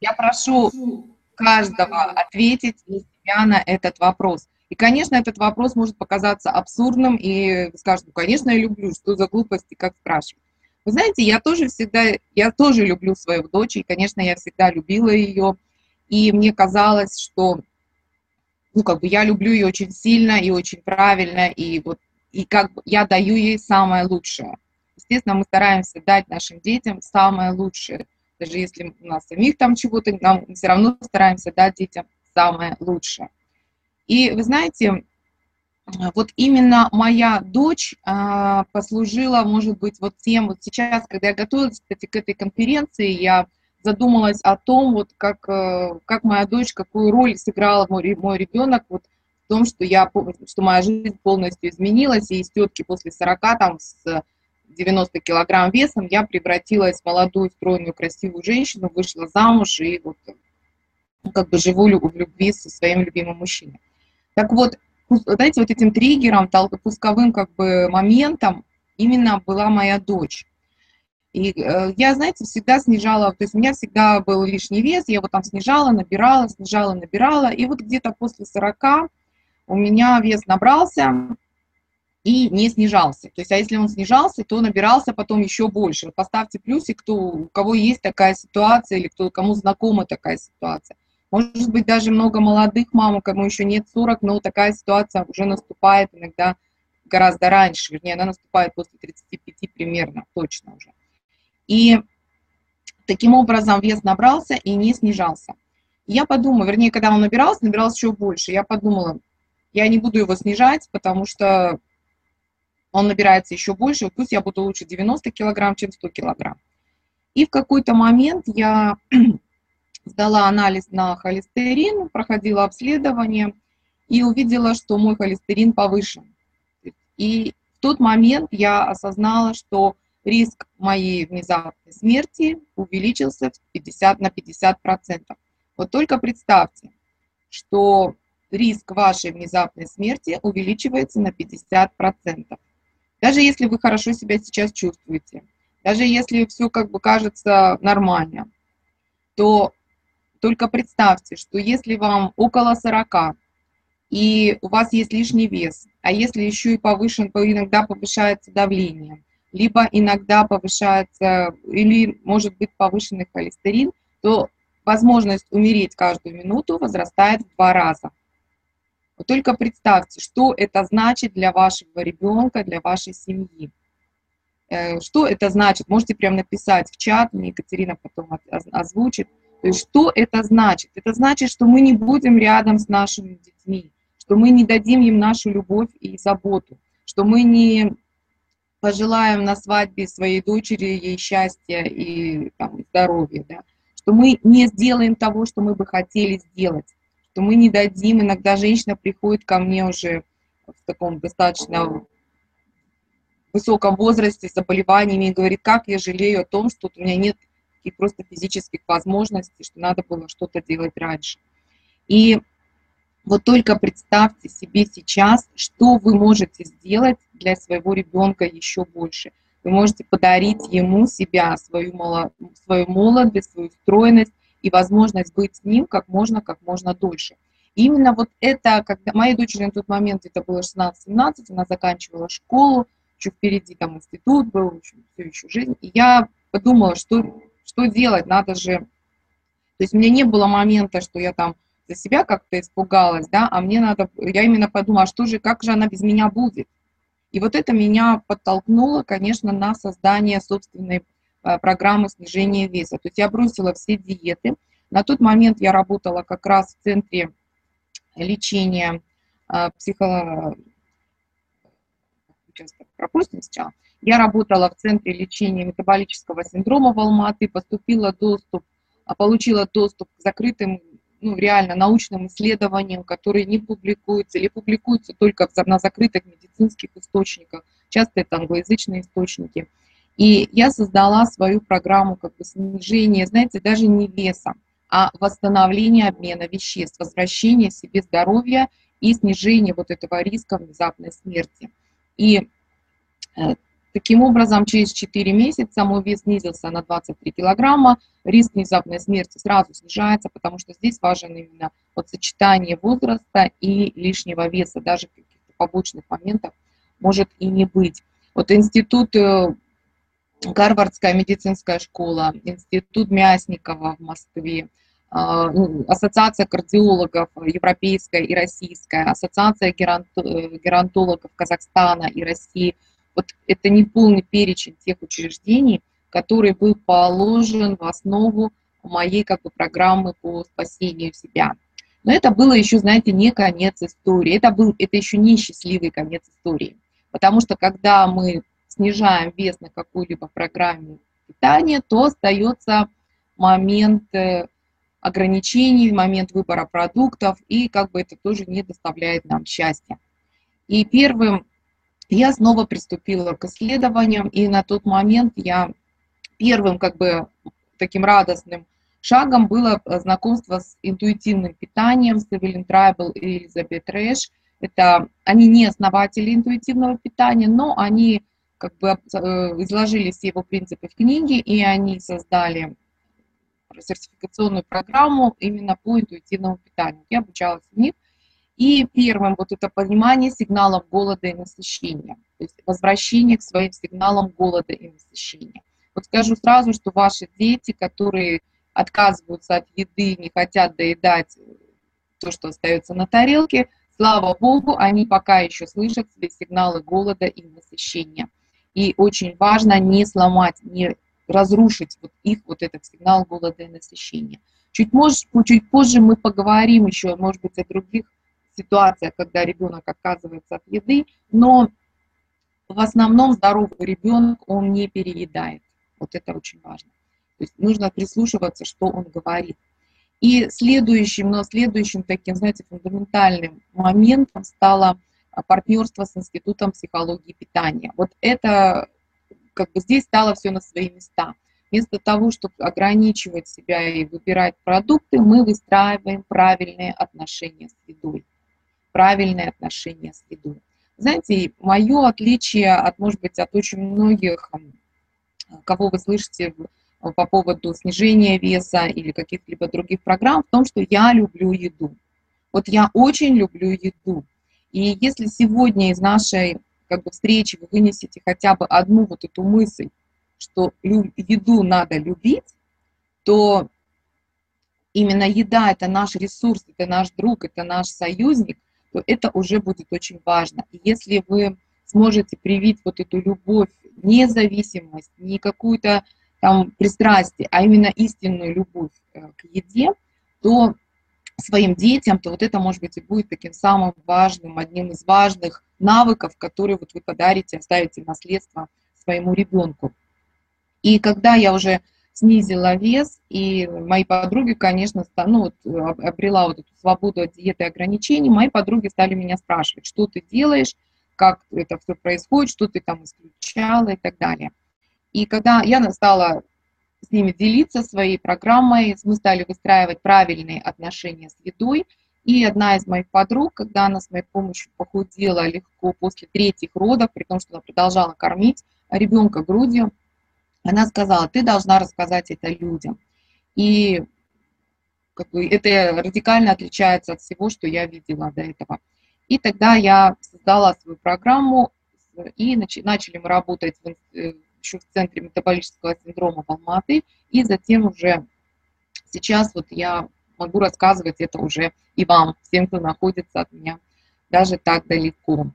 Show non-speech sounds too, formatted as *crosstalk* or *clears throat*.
Я прошу каждого ответить для себя на этот вопрос. И, конечно, этот вопрос может показаться абсурдным, и скажут, ну, конечно, я люблю, что за глупости, как спрашивать. Вы знаете, я тоже всегда, я тоже люблю свою дочь, и, конечно, я всегда любила ее, и мне казалось, что, ну, как бы я люблю ее очень сильно и очень правильно, и вот, и как бы я даю ей самое лучшее. Естественно, мы стараемся дать нашим детям самое лучшее. Даже если у нас самих там чего-то, нам все равно стараемся дать детям самое лучшее. И вы знаете, вот именно моя дочь а, послужила, может быть, вот тем, вот сейчас, когда я готовилась, кстати, к этой конференции, я задумалась о том, вот как, э, как моя дочь, какую роль сыграла мой, мой ребенок вот в том, что, я, что моя жизнь полностью изменилась, и из тетки после 40, там, с 90 килограмм весом, я превратилась в молодую, стройную, красивую женщину, вышла замуж и вот ну, как бы живу в любви со своим любимым мужчиной. Так вот, знаете, вот этим триггером, пусковым как бы моментом именно была моя дочь. И э, я, знаете, всегда снижала, то есть у меня всегда был лишний вес, я его там снижала, набирала, снижала, набирала. И вот где-то после 40 у меня вес набрался и не снижался. То есть, а если он снижался, то набирался потом еще больше. Вот поставьте плюсик, кто, у кого есть такая ситуация или кто, кому знакома такая ситуация. Может быть, даже много молодых мам, кому еще нет 40, но такая ситуация уже наступает иногда гораздо раньше, вернее, она наступает после 35 примерно, точно уже. И таким образом вес набрался и не снижался. Я подумала, вернее, когда он набирался, набирался еще больше, я подумала, я не буду его снижать, потому что он набирается еще больше, пусть я буду лучше 90 килограмм, чем 100 килограмм. И в какой-то момент я *clears throat* сдала анализ на холестерин, проходила обследование и увидела, что мой холестерин повышен. И в тот момент я осознала, что риск моей внезапной смерти увеличился 50 на 50 процентов. Вот только представьте, что риск вашей внезапной смерти увеличивается на 50 процентов. Даже если вы хорошо себя сейчас чувствуете, даже если все как бы кажется нормально, то только представьте, что если вам около 40, и у вас есть лишний вес, а если еще и повышен, иногда повышается давление, либо иногда повышается, или может быть повышенный холестерин, то возможность умереть каждую минуту возрастает в два раза. Вот только представьте, что это значит для вашего ребенка, для вашей семьи. Э, что это значит? Можете прямо написать в чат, мне Екатерина потом озвучит. То есть что это значит? Это значит, что мы не будем рядом с нашими детьми, что мы не дадим им нашу любовь и заботу, что мы не пожелаем на свадьбе своей дочери ей счастья и там, здоровья, да? что мы не сделаем того, что мы бы хотели сделать, что мы не дадим, иногда женщина приходит ко мне уже в таком достаточно высоком возрасте с заболеваниями и говорит, как я жалею о том, что у меня нет и просто физических возможностей, что надо было что-то делать раньше. И вот только представьте себе сейчас, что вы можете сделать для своего ребенка еще больше. Вы можете подарить ему себя, свою, свою молодость, свою стройность и возможность быть с ним как можно, как можно дольше. Именно вот это, когда моей дочери на тот момент, это было 16-17, она заканчивала школу, еще впереди там институт был, все еще жизнь. И я подумала, что что делать, надо же... То есть у меня не было момента, что я там за себя как-то испугалась, да, а мне надо, я именно подумала, а что же, как же она без меня будет? И вот это меня подтолкнуло, конечно, на создание собственной программы снижения веса. То есть я бросила все диеты. На тот момент я работала как раз в центре лечения э, психо... Сейчас пропустим сначала. Я работала в Центре лечения метаболического синдрома в Алматы, поступила доступ, а, получила доступ к закрытым, ну, реально научным исследованиям, которые не публикуются или публикуются только на закрытых медицинских источниках. Часто это англоязычные источники. И я создала свою программу как бы снижения, знаете, даже не веса, а восстановления обмена веществ, возвращения себе здоровья и снижения вот этого риска внезапной смерти. И э, Таким образом, через 4 месяца мой вес снизился на 23 килограмма, риск внезапной смерти сразу снижается, потому что здесь важен именно вот сочетание возраста и лишнего веса, даже каких-то побочных моментов может и не быть. Вот институт, э, Гарвардская медицинская школа, институт Мясникова в Москве, а, ну, ассоциация кардиологов европейская и российская, ассоциация э, геронтологов Казахстана и России. Вот это не полный перечень тех учреждений, который был положен в основу моей как бы, программы по спасению себя. Но это было еще, знаете, не конец истории, это, был, это еще не счастливый конец истории. Потому что когда мы снижаем вес на какой-либо программе питания, то остается момент э, ограничений, момент выбора продуктов, и как бы это тоже не доставляет нам счастья. И первым я снова приступила к исследованиям, и на тот момент я первым как бы таким радостным шагом было знакомство с интуитивным питанием, с Эвелин Трайбл и Элизабет Рэш. Это, они не основатели интуитивного питания, но они как бы э, изложили все его принципы в книге, и они создали сертификационную программу именно по интуитивному питанию. Я обучалась в них. И первым вот это понимание сигналов голода и насыщения, то есть возвращение к своим сигналам голода и насыщения. Вот скажу сразу, что ваши дети, которые отказываются от еды, не хотят доедать то, что остается на тарелке, слава богу, они пока еще слышат свои сигналы голода и насыщения. И очень важно не сломать, не разрушить вот их вот этот сигнал голода и насыщения. Чуть, может, чуть позже мы поговорим еще, может быть, о других ситуациях, когда ребенок отказывается от еды, но в основном здоровый ребенок, он не переедает. Вот это очень важно. То есть нужно прислушиваться, что он говорит. И следующим, но следующим таким, знаете, фундаментальным моментом стало партнерство с Институтом психологии питания. Вот это как бы здесь стало все на свои места. Вместо того, чтобы ограничивать себя и выбирать продукты, мы выстраиваем правильные отношения с едой. Правильные отношения с едой. Знаете, мое отличие от, может быть, от очень многих, кого вы слышите по поводу снижения веса или каких-либо других программ, в том, что я люблю еду. Вот я очень люблю еду. И если сегодня из нашей как бы встречи вы вынесете хотя бы одну вот эту мысль, что еду надо любить, то именно еда – это наш ресурс, это наш друг, это наш союзник, то это уже будет очень важно. И если вы сможете привить вот эту любовь, не зависимость, не какую-то там пристрастие, а именно истинную любовь э, к еде, то своим детям, то вот это, может быть, и будет таким самым важным, одним из важных навыков, которые вот вы подарите, оставите наследство своему ребенку. И когда я уже снизила вес, и мои подруги, конечно, ну, вот, обрела вот эту свободу от диеты и ограничений, мои подруги стали меня спрашивать, что ты делаешь, как это все происходит, что ты там исключала и так далее. И когда я стала с ними делиться своей программой, мы стали выстраивать правильные отношения с едой. И одна из моих подруг, когда она с моей помощью похудела легко после третьих родов, при том, что она продолжала кормить ребенка грудью, она сказала, ты должна рассказать это людям. И как бы, это радикально отличается от всего, что я видела до этого. И тогда я создала свою программу, и начали мы работать в э, еще в центре метаболического синдрома в Алматы, и затем уже сейчас вот я могу рассказывать это уже и вам, всем, кто находится от меня даже так далеко.